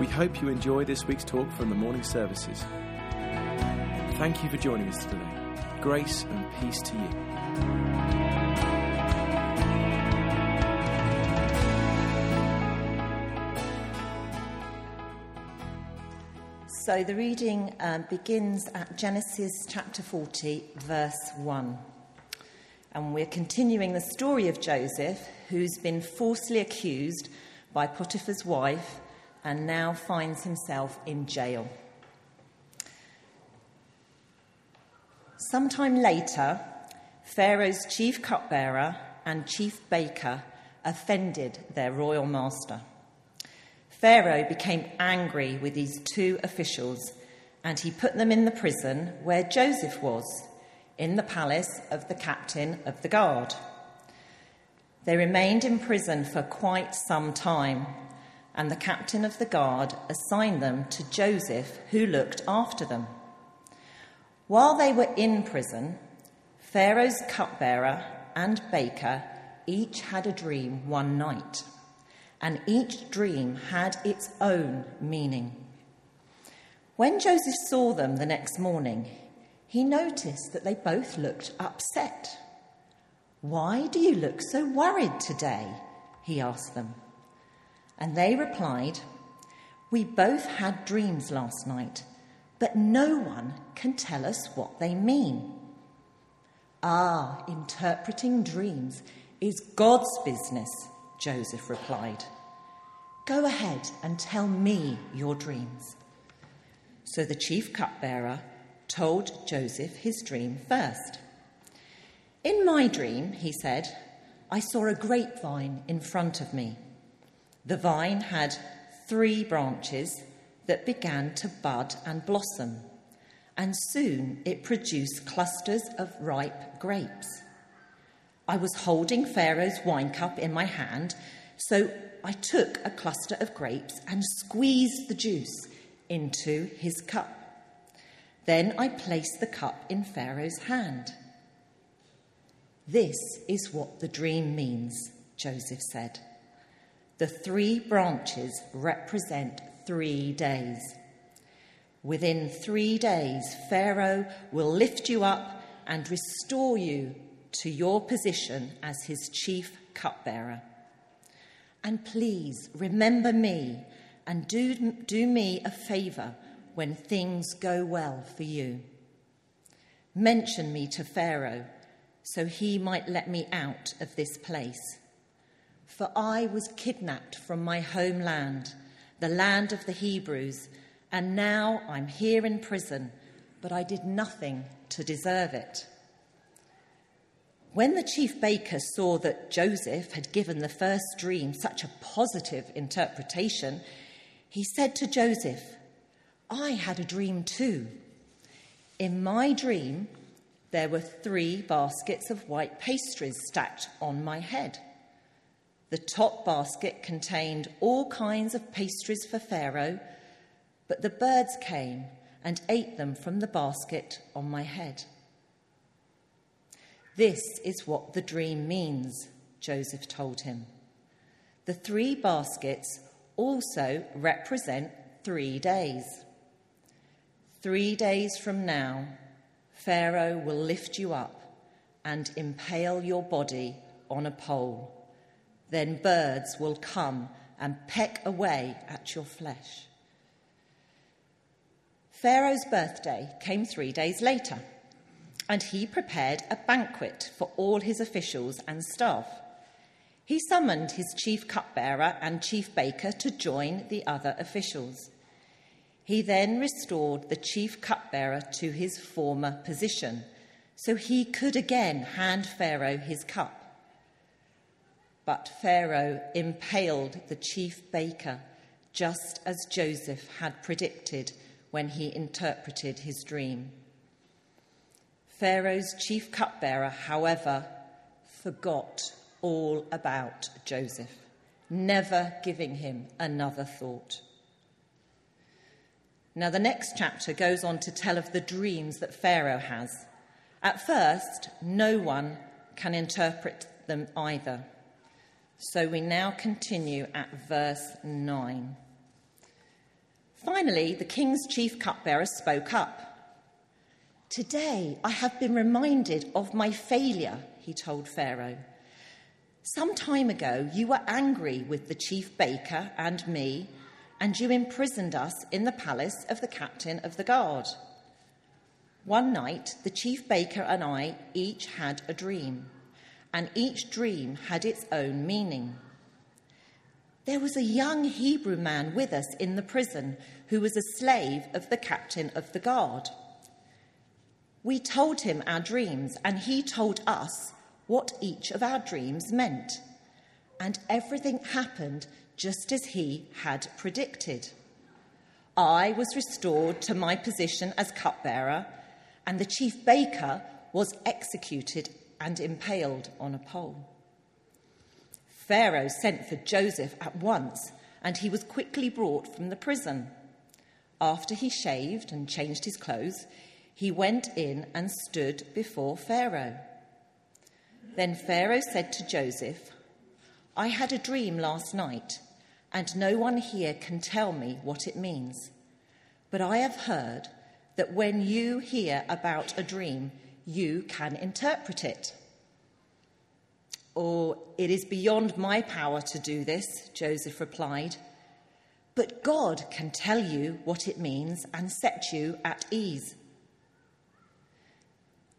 We hope you enjoy this week's talk from the morning services. Thank you for joining us today. Grace and peace to you. So the reading um, begins at Genesis chapter 40, verse 1. And we're continuing the story of Joseph, who's been falsely accused by Potiphar's wife and now finds himself in jail. Sometime later, Pharaoh's chief cupbearer and chief baker offended their royal master. Pharaoh became angry with these two officials and he put them in the prison where Joseph was, in the palace of the captain of the guard. They remained in prison for quite some time, and the captain of the guard assigned them to Joseph, who looked after them. While they were in prison, Pharaoh's cupbearer and baker each had a dream one night and each dream had its own meaning. When Joseph saw them the next morning, he noticed that they both looked upset. Why do you look so worried today? he asked them. And they replied, We both had dreams last night, but no one can tell us what they mean. Ah, interpreting dreams is God's business, Joseph replied. Go ahead and tell me your dreams. So the chief cupbearer told Joseph his dream first. In my dream, he said, I saw a grapevine in front of me. The vine had three branches that began to bud and blossom, and soon it produced clusters of ripe grapes. I was holding Pharaoh's wine cup in my hand, so I took a cluster of grapes and squeezed the juice into his cup. Then I placed the cup in Pharaoh's hand. This is what the dream means, Joseph said. The three branches represent three days. Within three days, Pharaoh will lift you up and restore you to your position as his chief cupbearer. And please remember me and do, do me a favour when things go well for you. Mention me to Pharaoh so he might let me out of this place. For I was kidnapped from my homeland, the land of the Hebrews, and now I'm here in prison, but I did nothing to deserve it. When the chief baker saw that Joseph had given the first dream such a positive interpretation, he said to Joseph, I had a dream too. In my dream, there were three baskets of white pastries stacked on my head. The top basket contained all kinds of pastries for Pharaoh, but the birds came and ate them from the basket on my head. This is what the dream means, Joseph told him. The three baskets also represent three days. Three days from now, Pharaoh will lift you up and impale your body on a pole. Then birds will come and peck away at your flesh. Pharaoh's birthday came three days later and he prepared a banquet for all his officials and staff. He summoned his chief cupbearer and chief baker to join the other officials. He then restored the chief cupbearer to his former position, so he could again hand Pharaoh his cup. But Pharaoh impaled the chief baker, just as Joseph had predicted when he interpreted his dream. Pharaoh's chief cupbearer, however, forgot all about Joseph, never giving him another thought. Now, the next chapter goes on to tell of the dreams that Pharaoh has. At first, no one can interpret them either. So we now continue at verse 9. Finally, the king's chief cupbearer spoke up. Today I have been reminded of my failure, he told Pharaoh. Some time ago, you were angry with the chief baker and me, and you imprisoned us in the palace of the captain of the guard. One night, the chief baker and I each had a dream, and each dream had its own meaning. There was a young Hebrew man with us in the prison who was a slave of the captain of the guard. We told him our dreams, and he told us what each of our dreams meant. And everything happened just as he had predicted. I was restored to my position as cupbearer, and the chief baker was executed and impaled on a pole. Pharaoh sent for Joseph at once, and he was quickly brought from the prison. After he shaved and changed his clothes, he went in and stood before Pharaoh. Then Pharaoh said to Joseph, I had a dream last night, and no one here can tell me what it means. But I have heard that when you hear about a dream, you can interpret it. Or, it is beyond my power to do this, Joseph replied. But God can tell you what it means and set you at ease.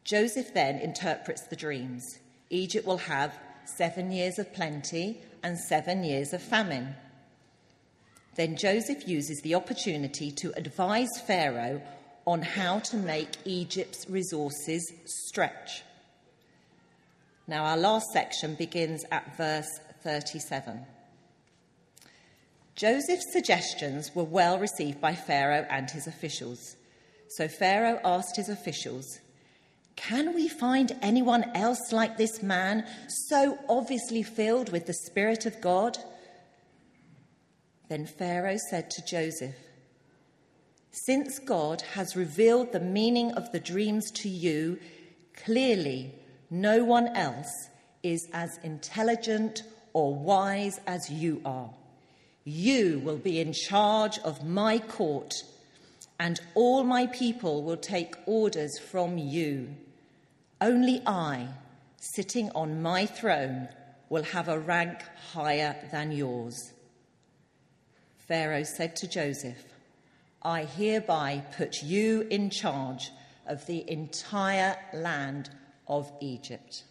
Joseph then interprets the dreams. Egypt will have seven years of plenty and seven years of famine. Then Joseph uses the opportunity to advise Pharaoh on how to make Egypt's resources stretch. Now, our last section begins at verse 37. Joseph's suggestions were well received by Pharaoh and his officials. So Pharaoh asked his officials, can we find anyone else like this man, so obviously filled with the Spirit of God? Then Pharaoh said to Joseph, Since God has revealed the meaning of the dreams to you, clearly no one else is as intelligent or wise as you are. You will be in charge of my court and all my people will take orders from you. Only I, sitting on my throne, will have a rank higher than yours. Pharaoh said to Joseph, I hereby put you in charge of the entire land of Egypt.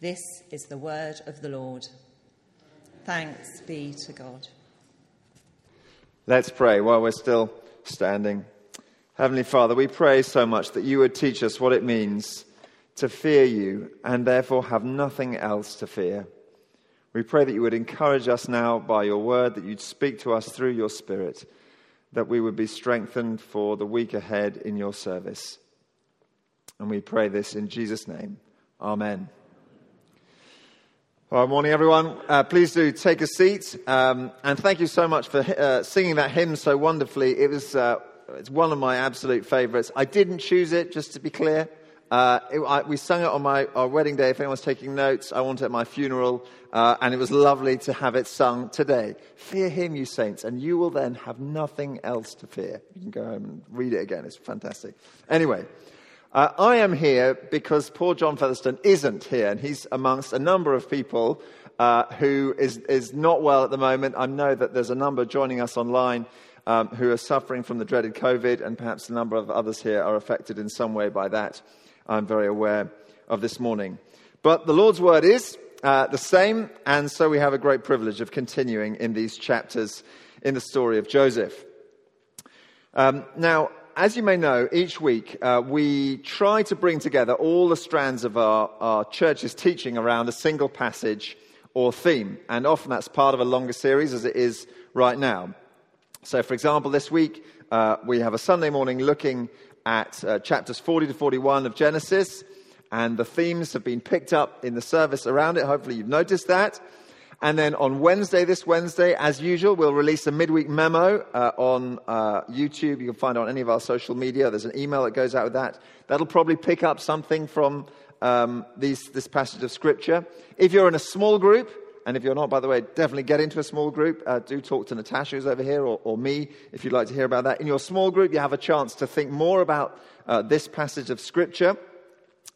This is the word of the Lord. Thanks be to God. Let's pray while we're still standing. Heavenly Father, we pray so much that you would teach us what it means to fear you and therefore have nothing else to fear. We pray that you would encourage us now by your word, that you'd speak to us through your spirit, that we would be strengthened for the week ahead in your service. And we pray this in Jesus' name. Amen. Well, morning, everyone. Uh, please do take a seat. Um, and thank you so much for uh, singing that hymn so wonderfully. It was uh, it's one of my absolute favorites. I didn't choose it, just to be clear. Uh, it, I, we sung it on my our wedding day. If anyone's taking notes, I want it at my funeral. Uh, and it was lovely to have it sung today. Fear him, you saints, and you will then have nothing else to fear. You can go home and read it again. It's fantastic. Anyway. Uh, I am here because poor John Featherstone isn't here, and he's amongst a number of people uh, who is, is not well at the moment. I know that there's a number joining us online um, who are suffering from the dreaded COVID, and perhaps a number of others here are affected in some way by that. I'm very aware of this morning. But the Lord's word is uh, the same, and so we have a great privilege of continuing in these chapters in the story of Joseph. Um, now, as you may know, each week uh, we try to bring together all the strands of our, our church's teaching around a single passage or theme. And often that's part of a longer series, as it is right now. So, for example, this week uh, we have a Sunday morning looking at uh, chapters 40 to 41 of Genesis, and the themes have been picked up in the service around it. Hopefully, you've noticed that. And then on Wednesday, this Wednesday, as usual, we'll release a midweek memo uh, on uh, YouTube. You can find it on any of our social media. There's an email that goes out with that. That'll probably pick up something from um, these, this passage of Scripture. If you're in a small group, and if you're not, by the way, definitely get into a small group. Uh, do talk to Natasha, who's over here, or, or, me, if you'd like to hear about that. In your small group, you have a chance to think more about uh, this passage of Scripture.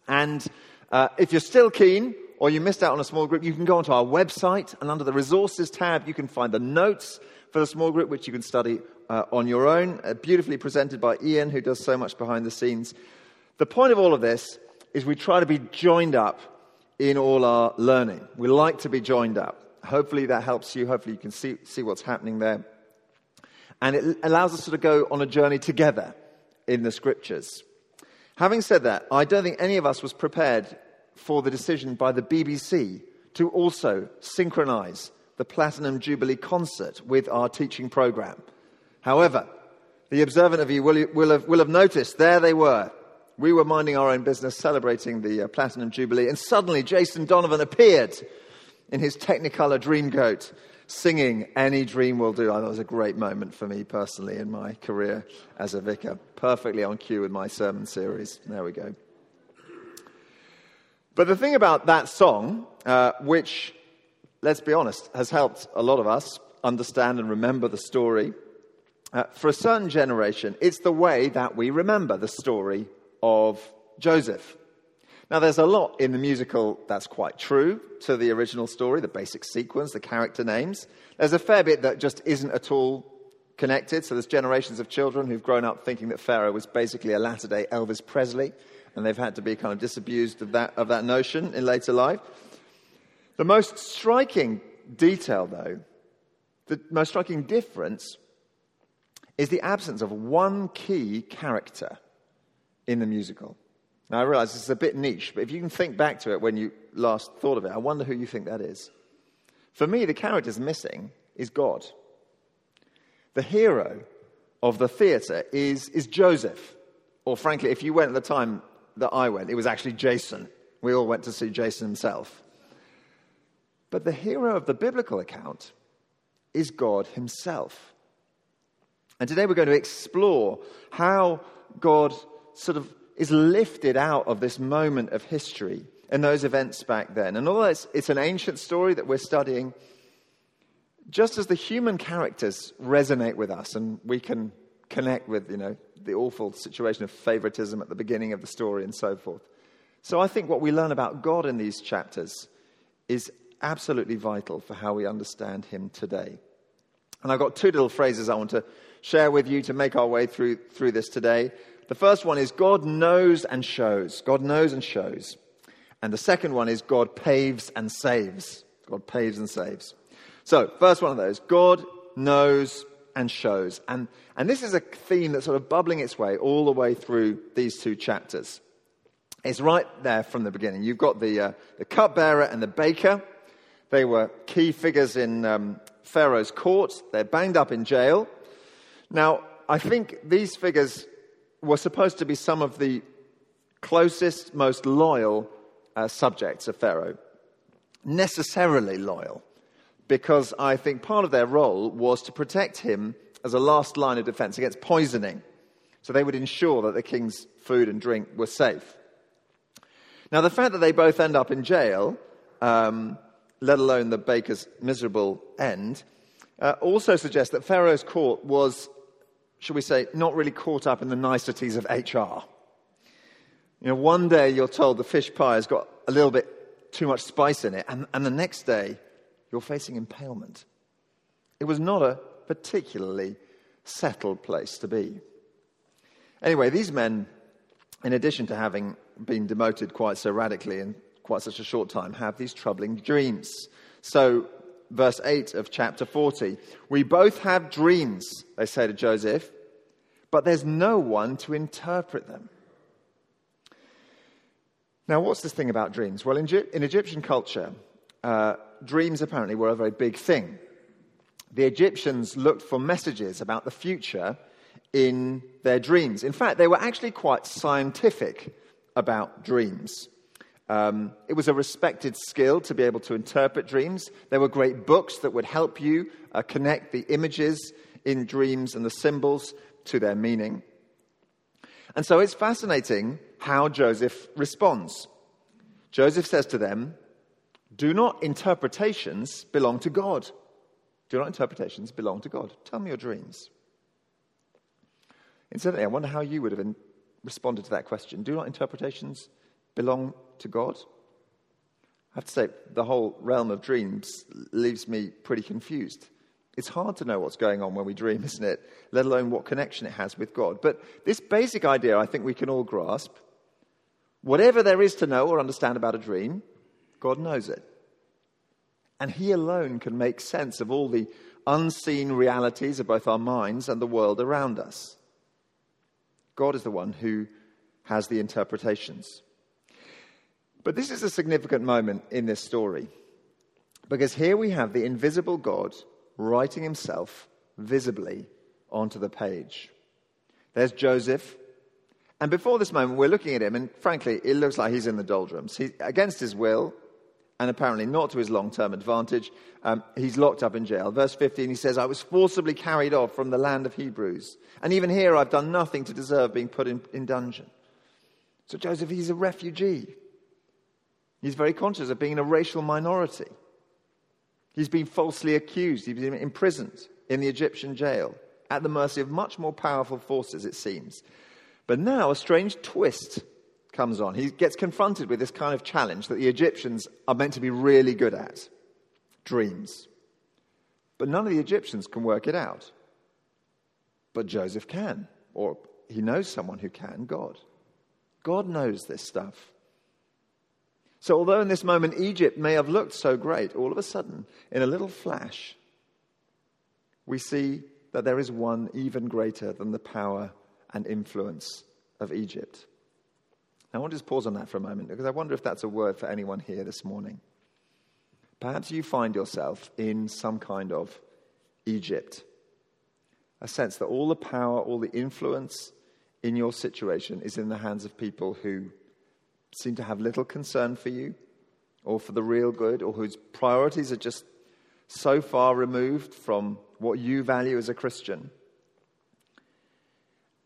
And uh, if you're still keen, or you missed out on a small group, you can go onto our website, and under the resources tab, you can find the notes for the small group, which you can study uh, on your own. Uh, beautifully presented by Ian, who does so much behind the scenes. The point of all of this is we try to be joined up in all our learning. We like to be joined up. Hopefully that helps you. Hopefully you can see, see what's happening there. And it allows us to go on a journey together in the scriptures. Having said that, I don't think any of us was prepared for the decision by the BBC to also synchronize the Platinum Jubilee concert with our teaching program. However, the observant of you will, will, have, will have noticed there they were. We were minding our own business, celebrating the uh, Platinum Jubilee, and suddenly Jason Donovan appeared in his Technicolor Dreamcoat singing Any Dream Will Do. Thought it was a great moment for me personally in my career as a vicar. Perfectly on cue with my sermon series. There we go. But the thing about that song, uh, which, let's be honest, has helped a lot of us understand and remember the story, uh, for a certain generation, it's the way that we remember the story of Joseph. Now, there's a lot in the musical that's quite true to the original story, the basic sequence, the character names. There's a fair bit that just isn't at all connected. So, there's generations of children who've grown up thinking that Pharaoh was basically a latter day Elvis Presley and they've had to be kind of disabused of that, of that notion in later life. The most striking detail, though, the most striking difference is the absence of one key character in the musical. Now, I realize this is a bit niche, but if you can think back to it when you last thought of it, I wonder who you think that is. For me, the character's missing is God. The hero of the theatre is, is Joseph. Or, frankly, if you went at the time, that I went, it was actually Jason. We all went to see Jason himself. But the hero of the biblical account is God himself. And today we're going to explore how God sort of is lifted out of this moment of history and those events back then. And although it's, it's an ancient story that we're studying, just as the human characters resonate with us and we can connect with, you know, the awful situation of favoritism at the beginning of the story and so forth. So I think what we learn about God in these chapters is absolutely vital for how we understand Him today. And I've got two little phrases I want to share with you to make our way through, through this today. The first one is God knows and shows. God knows and shows. And the second one is God paves and saves. God paves and saves. So, first one of those God knows and shows. And, and this is a theme that's sort of bubbling its way all the way through these two chapters. It's right there from the beginning. You've got the, uh, the cupbearer and the baker. They were key figures in um, Pharaoh's court. They're banged up in jail. Now, I think these figures were supposed to be some of the closest, most loyal uh, subjects of Pharaoh. Necessarily loyal because I think part of their role was to protect him as a last line of defense against poisoning. So they would ensure that the king's food and drink were safe. Now, the fact that they both end up in jail, um, let alone the baker's miserable end, uh, also suggests that Pharaoh's court was, shall we say, not really caught up in the niceties of HR. You know, one day you're told the fish pie has got a little bit too much spice in it, and, and the next day you're facing impalement. It was not a particularly settled place to be. Anyway, these men, in addition to having been demoted quite so radically in quite such a short time, have these troubling dreams. So, verse 8 of chapter 40 We both have dreams, they say to Joseph, but there's no one to interpret them. Now, what's this thing about dreams? Well, in, in Egyptian culture, uh, dreams apparently were a very big thing. the Egyptians looked for messages about the future in their dreams. In fact, they were actually quite scientific about dreams. Um, it was a respected skill to be able to interpret dreams. There were great books that would help you uh, connect the images in dreams and the symbols to their meaning. And so it's fascinating how Joseph responds. Joseph says to them, Do not interpretations belong to God? Do not interpretations belong to God? Tell me your dreams. Incidentally, I wonder how you would have responded to that question. Do not interpretations belong to God? I have to say, the whole realm of dreams leaves me pretty confused. It's hard to know what's going on when we dream, isn't it? Let alone what connection it has with God. But this basic idea, I think we can all grasp. Whatever there is to know or understand about a dream, God knows it. And He alone can make sense of all the unseen realities of both our minds and the world around us. God is the one who has the interpretations. But this is a significant moment in this story because here we have the invisible God writing himself visibly onto the page. There's Joseph. And before this moment, we're looking at him, and frankly, it looks like he's in the doldrums. He, against his will, and apparently not to his long term advantage, um, he's locked up in jail. Verse 15, he says, I was forcibly carried off from the land of Hebrews. And even here, I've done nothing to deserve being put in, in dungeon. So Joseph, he's a refugee. He's very conscious of being a racial minority. He's been falsely accused. He's been imprisoned in the Egyptian jail at the mercy of much more powerful forces, it seems. But now a strange twist comes on. He gets confronted with this kind of challenge that the Egyptians are meant to be really good at dreams. But none of the Egyptians can work it out. But Joseph can, or he knows someone who can God. God knows this stuff. So, although in this moment Egypt may have looked so great, all of a sudden, in a little flash, we see that there is one even greater than the power and influence of Egypt. I want to just pause on that for a moment because I wonder if that's a word for anyone here this morning. Perhaps you find yourself in some kind of Egypt, a sense that all the power, all the influence in your situation is in the hands of people who seem to have little concern for you or for the real good, or whose priorities are just so far removed from what you value as a Christian.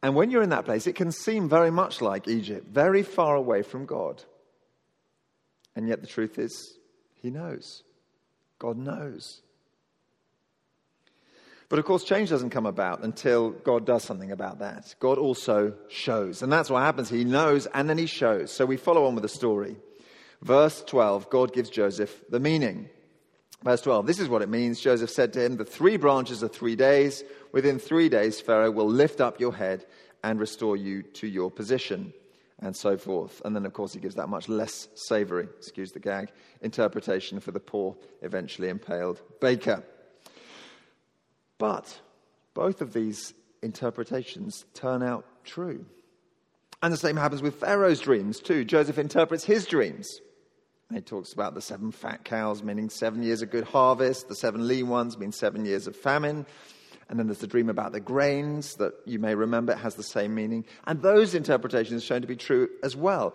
And when you're in that place, it can seem very much like Egypt, very far away from God. And yet the truth is, He knows. God knows. But of course, change doesn't come about until God does something about that. God also shows. And that's what happens. He knows and then he shows. So we follow on with the story. Verse 12 God gives Joseph the meaning. Verse 12 This is what it means. Joseph said to him, The three branches are three days. Within three days, Pharaoh will lift up your head and restore you to your position. And so forth. And then, of course, he gives that much less savory, excuse the gag, interpretation for the poor, eventually impaled baker. But both of these interpretations turn out true. And the same happens with Pharaoh's dreams, too. Joseph interprets his dreams. He talks about the seven fat cows, meaning seven years of good harvest. The seven lean ones mean seven years of famine. And then there's the dream about the grains that you may remember. It has the same meaning. And those interpretations are shown to be true as well.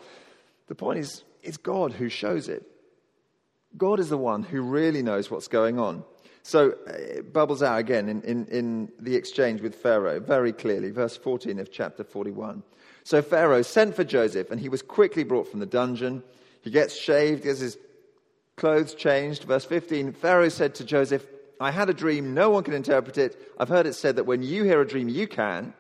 The point is, it's God who shows it. God is the one who really knows what's going on. So uh, it bubbles out again in, in, in the exchange with Pharaoh very clearly, verse 14 of chapter 41. So Pharaoh sent for Joseph, and he was quickly brought from the dungeon. He gets shaved, gets his clothes changed. Verse 15 Pharaoh said to Joseph, I had a dream, no one can interpret it. I've heard it said that when you hear a dream, you can.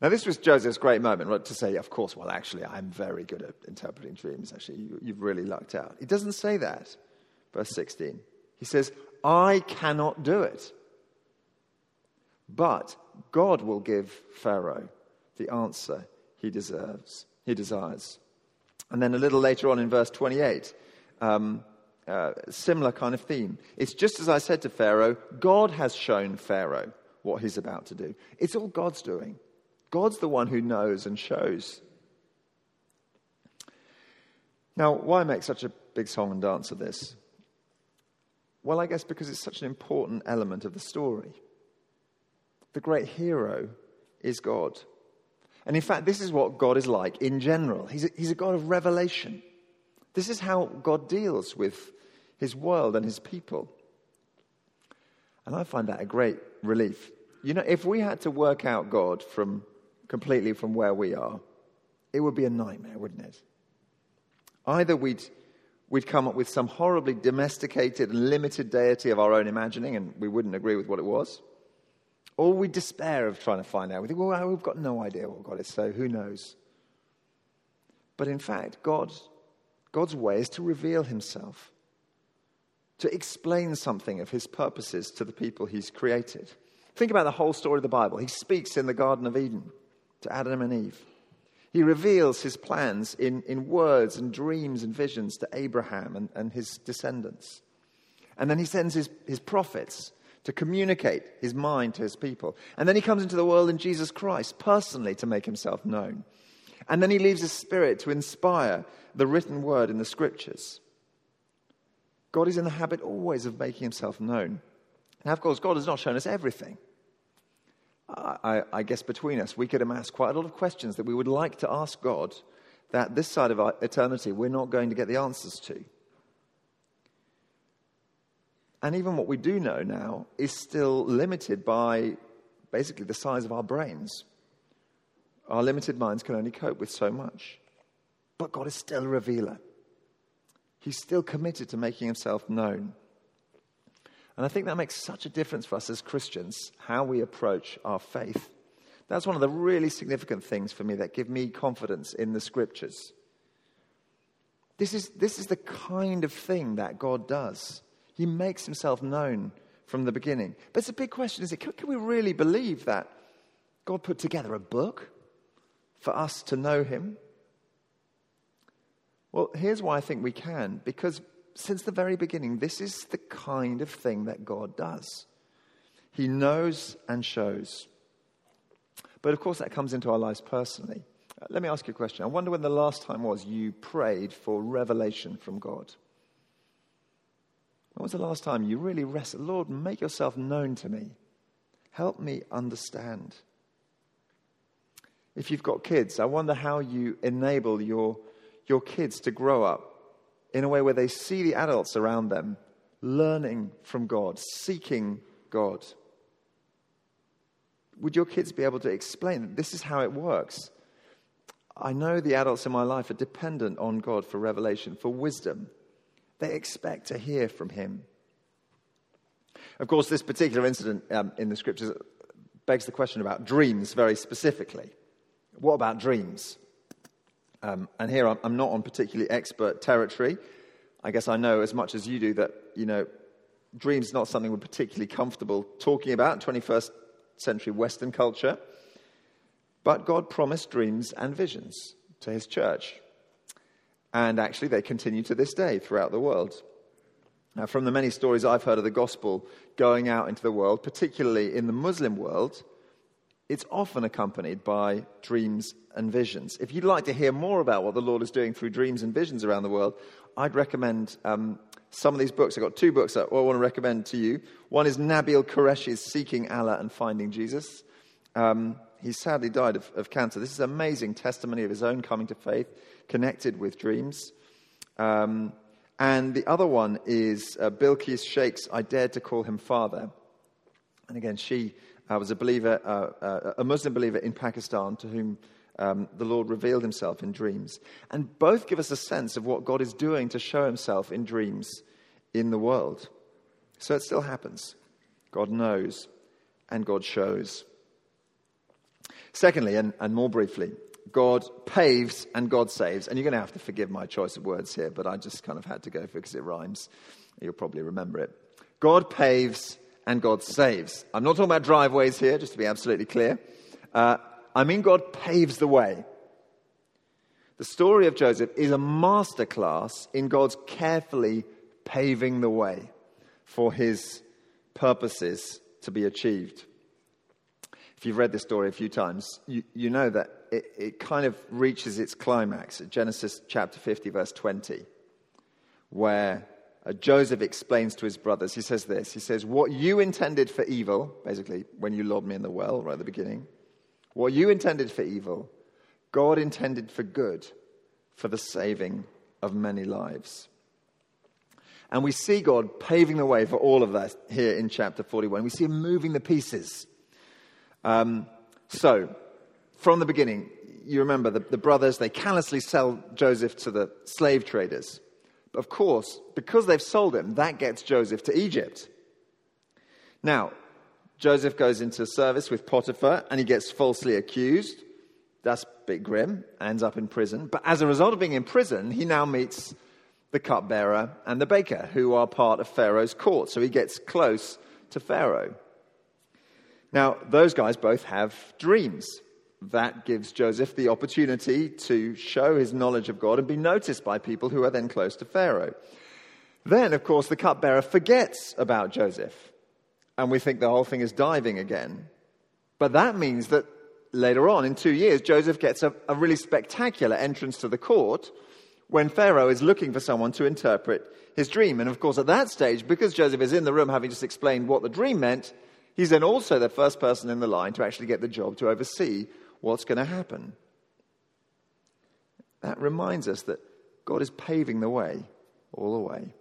Now, this was Joseph's great moment, right, to say, of course, well, actually, I'm very good at interpreting dreams. Actually, you, you've really lucked out. He doesn't say that. Verse 16. He says, I cannot do it. But God will give Pharaoh the answer he deserves, he desires. And then a little later on in verse 28, um, uh, similar kind of theme. It's just as I said to Pharaoh, God has shown Pharaoh what he's about to do. It's all God's doing. God's the one who knows and shows. Now, why make such a big song and dance of this? Well, I guess because it's such an important element of the story. The great hero is God. And in fact, this is what God is like in general. He's a, he's a God of revelation. This is how God deals with his world and his people. And I find that a great relief. You know, if we had to work out God from completely from where we are, it would be a nightmare, wouldn't it? Either we'd, we'd come up with some horribly domesticated and limited deity of our own imagining, and we wouldn't agree with what it was, or we'd despair of trying to find out. We think, well, we've got no idea what God is, so who knows? But in fact, God, God's way is to reveal himself, to explain something of his purposes to the people he's created. Think about the whole story of the Bible. He speaks in the Garden of Eden to Adam and Eve. He reveals his plans in, in words and dreams and visions to Abraham and, and his descendants. And then he sends his, his prophets to communicate his mind to his people. And then he comes into the world in Jesus Christ personally to make himself known. And then he leaves his spirit to inspire the written word in the scriptures. God is in the habit always of making himself known. Now, of course, God has not shown us everything. I, I, guess between us, we could amass quite a lot of questions that we would like to ask God that this side of our eternity we're not going to get the answers to. And even what we do know now is still limited by basically the size of our brains. Our limited minds can only cope with so much. But God is still a revealer, He's still committed to making Himself known. And I think that makes such a difference for us as Christians, how we approach our faith. That's one of the really significant things for me that give me confidence in the scriptures. This is, this is the kind of thing that God does. He makes himself known from the beginning. But it's a big question, is it? Can, can we really believe that God put together a book for us to know him? Well, here's why I think we can. Because since the very beginning, this is the kind of thing that God does. He knows and shows. But of course, that comes into our lives personally. Uh, let me ask you a question. I wonder when the last time was you prayed for revelation from God. When was the last time you really wrestled? Lord, make yourself known to me. Help me understand. If you've got kids, I wonder how you enable your, your kids to grow up in a way where they see the adults around them learning from God, seeking God. Would your kids be able to explain that this is how it works? I know the adults in my life are dependent on God for revelation, for wisdom. They expect to hear from Him. Of course, this particular incident um, in the scriptures begs the question about dreams very specifically. What about dreams? Um, and here I'm, I'm not on particularly expert territory. I guess I know as much as you do that, you know, dreams is not something we're particularly comfortable talking about in 21st century Western culture. But God promised dreams and visions to his church. And actually, they continue to this day throughout the world. Now, from the many stories I've heard of the gospel going out into the world, particularly in the Muslim world, it's often accompanied by dreams and visions. If you'd like to hear more about what the Lord is doing through dreams and visions around the world, I'd recommend um, some of these books. I've got two books that I want to recommend to you. One is Nabeel Qureshi's Seeking Allah and Finding Jesus. Um, he sadly died of, of, cancer. This is an amazing testimony of his own coming to faith, connected with dreams. Um, and the other one is uh, Bilquis Sheikh's I Dared to Call Him Father. And again, she uh, was a believer, uh, uh, a Muslim believer in Pakistan to whom um, the Lord revealed himself in dreams. And both give us a sense of what God is doing to show himself in dreams in the world. So it still happens. God knows and God shows. Secondly, and, and more briefly, God paves and God saves. And you're going to have to forgive my choice of words here, but I just kind of had to go for it because it rhymes. You'll probably remember it. God paves and God saves. I'm not talking about driveways here, just to be absolutely clear. Uh, I mean, God paves the way. The story of Joseph is a masterclass in God's carefully paving the way for his purposes to be achieved. If you've read this story a few times, you, you know that it, it kind of reaches its climax at Genesis chapter 50, verse 20, where uh, Joseph explains to his brothers, he says this He says, What you intended for evil, basically, when you lobbed me in the well right at the beginning, what you intended for evil, God intended for good, for the saving of many lives. And we see God paving the way for all of that here in chapter 41. We see him moving the pieces. Um, so, from the beginning, you remember the, the brothers, they callously sell Joseph to the slave traders. Of course, because they've sold him, that gets Joseph to Egypt. Now, Joseph goes into service with Potiphar and he gets falsely accused. That's a bit grim, ends up in prison. But as a result of being in prison, he now meets the cupbearer and the baker, who are part of Pharaoh's court. So he gets close to Pharaoh. Now, those guys both have dreams. That gives Joseph the opportunity to show his knowledge of God and be noticed by people who are then close to Pharaoh. Then, of course, the cupbearer forgets about Joseph, and we think the whole thing is diving again. But that means that later on, in two years, Joseph gets a, a really spectacular entrance to the court when Pharaoh is looking for someone to interpret his dream. And of course, at that stage, because Joseph is in the room having just explained what the dream meant, he's then also the first person in the line to actually get the job to oversee what's going to happen. That reminds us that God is paving the way all the way.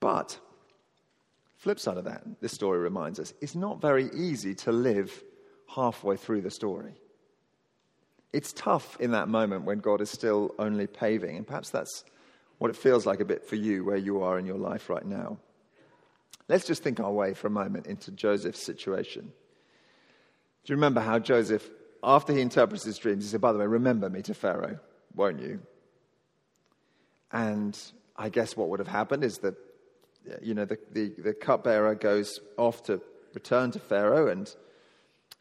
But, flip side of that, this story reminds us, it's not very easy to live halfway through the story. It's tough in that moment when God is still only paving, and perhaps that's what it feels like a bit for you where you are in your life right now. Let's just think our way for a moment into Joseph's situation. Do you remember how Joseph, after he interprets his dreams, he said, By the way, remember me to Pharaoh, won't you? And I guess what would have happened is that, you know, the, the, the cupbearer goes off to return to Pharaoh, and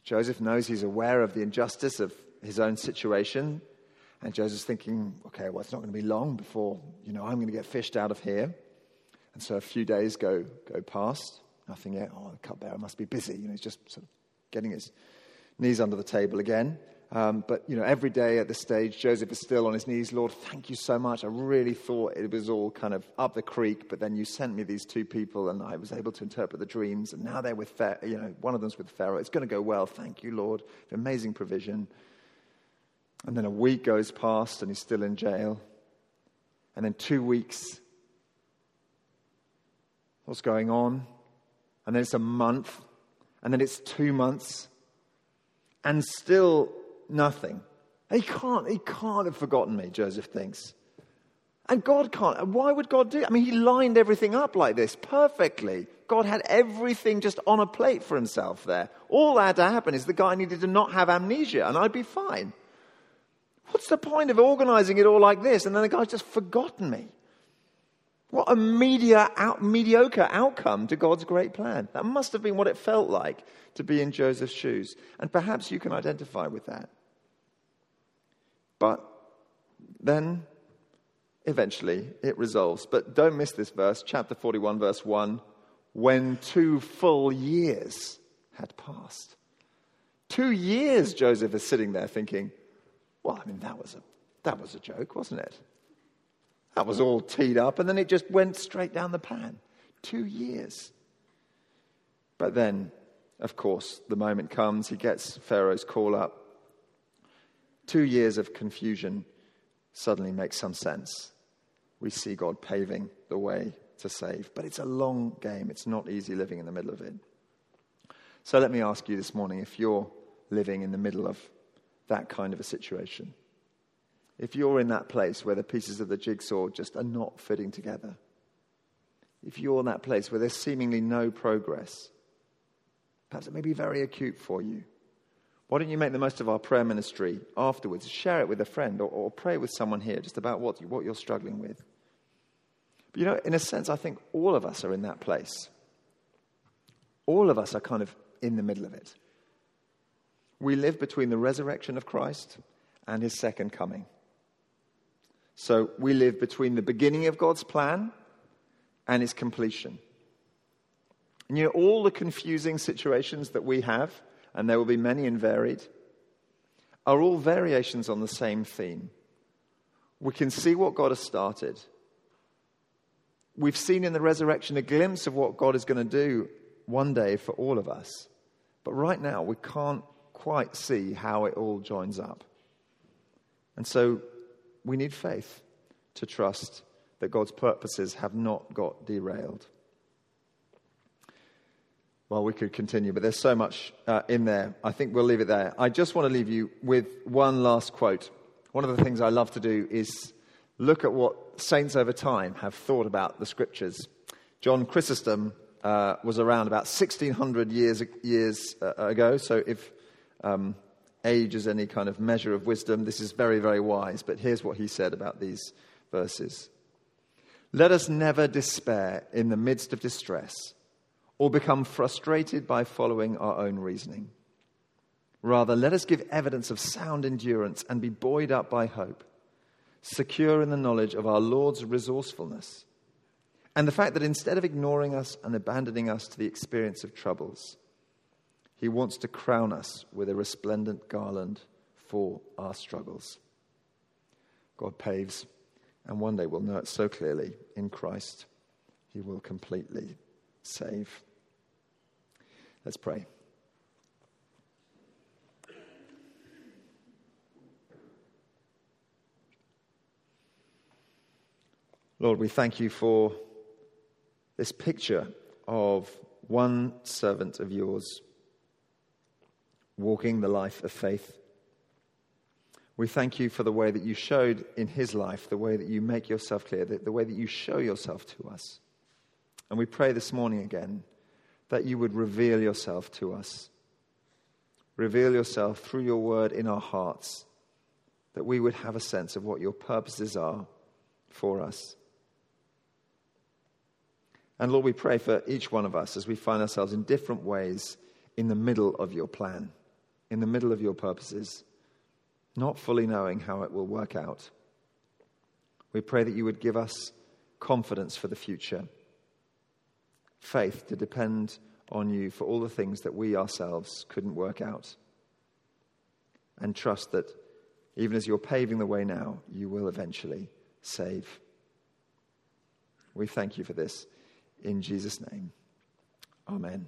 Joseph knows he's aware of the injustice of his own situation. And Joseph's thinking, okay, well, it's not going to be long before, you know, I'm going to get fished out of here. And so a few days go, go past. Nothing yet. Oh, the cupbearer must be busy. You know, he's just sort of getting his knees under the table again. Um, but, you know, every day at this stage, Joseph is still on his knees. Lord, thank you so much. I really thought it was all kind of up the creek, but then you sent me these two people and I was able to interpret the dreams. And now they're with, Pharaoh, you know, one of them's with Pharaoh. It's going to go well. Thank you, Lord. Amazing provision. And then a week goes past and he's still in jail. And then two weeks. What's going on? And then it's a month. And then it's two months and still nothing. He can't, he can't have forgotten me, Joseph thinks. And God can't. Why would God do? I mean, he lined everything up like this perfectly. God had everything just on a plate for himself there. All that had to happen is the guy needed to not have amnesia, and I'd be fine. What's the point of organizing it all like this? And then the guy's just forgotten me. What a media out, mediocre outcome to God's great plan. That must have been what it felt like to be in Joseph's shoes. And perhaps you can identify with that. But then, eventually, it resolves. But don't miss this verse, chapter 41, verse 1 when two full years had passed. Two years, Joseph is sitting there thinking, well, I mean, that was a, that was a joke, wasn't it? That was all teed up, and then it just went straight down the pan. Two years. But then, of course, the moment comes, he gets Pharaoh's call up. Two years of confusion suddenly makes some sense. We see God paving the way to save. But it's a long game, it's not easy living in the middle of it. So let me ask you this morning if you're living in the middle of that kind of a situation if you're in that place where the pieces of the jigsaw just are not fitting together, if you're in that place where there's seemingly no progress, perhaps it may be very acute for you. Why don't you make the most of our prayer ministry afterwards? Share it with a friend or, or pray with someone here just about what, you, what you're struggling with. But you know, in a sense, I think all of us are in that place. All of us are kind of in the middle of it. We live between the resurrection of Christ and his second coming. So we live between the beginning of God's plan and its completion. And you know, all the confusing situations that we have, and there will be many and varied, are all variations on the same theme. We can see what God has started, we've seen in the resurrection a glimpse of what God is going to do one day for all of us. But right now, we can't quite see how it all joins up. And so we need faith to trust that God's purposes have not got derailed. Well, we could continue, but there's so much uh, in there. I think we'll leave it there. I just want to leave you with one last quote. One of the things I love to do is look at what saints over time have thought about the scriptures. John Chrysostom uh, was around about 1600 years, years uh, ago, so if um, age is any kind of measure of wisdom, this is very, very wise. But here's what he said about these verses Let us never despair in the midst of distress or become frustrated by following our own reasoning. Rather, let us give evidence of sound endurance and be buoyed up by hope, secure in the knowledge of our Lord's resourcefulness and the fact that instead of ignoring us and abandoning us to the experience of troubles, he wants to crown us with a resplendent garland for our struggles. God paves, and one day we'll know it so clearly in Christ, he will completely save. Let's pray. Lord, we thank you for this picture of one servant of yours walking the life of faith. We thank you for the way that you showed in his life, the way that you make yourself clear, the, the way that you show yourself to us. And we pray this morning again that you would reveal yourself to us. Reveal yourself through your word in our hearts, that we would have a sense of what your purposes are for us. And Lord, we pray for each one of us as we find ourselves in different ways in the middle of your plan, in the middle of your purposes, not fully knowing how it will work out. We pray that you would give us confidence for the future, faith to depend on you for all the things that we ourselves couldn't work out, and trust that even as you're paving the way now, you will eventually save. We thank you for this. In Jesus' name, Amen.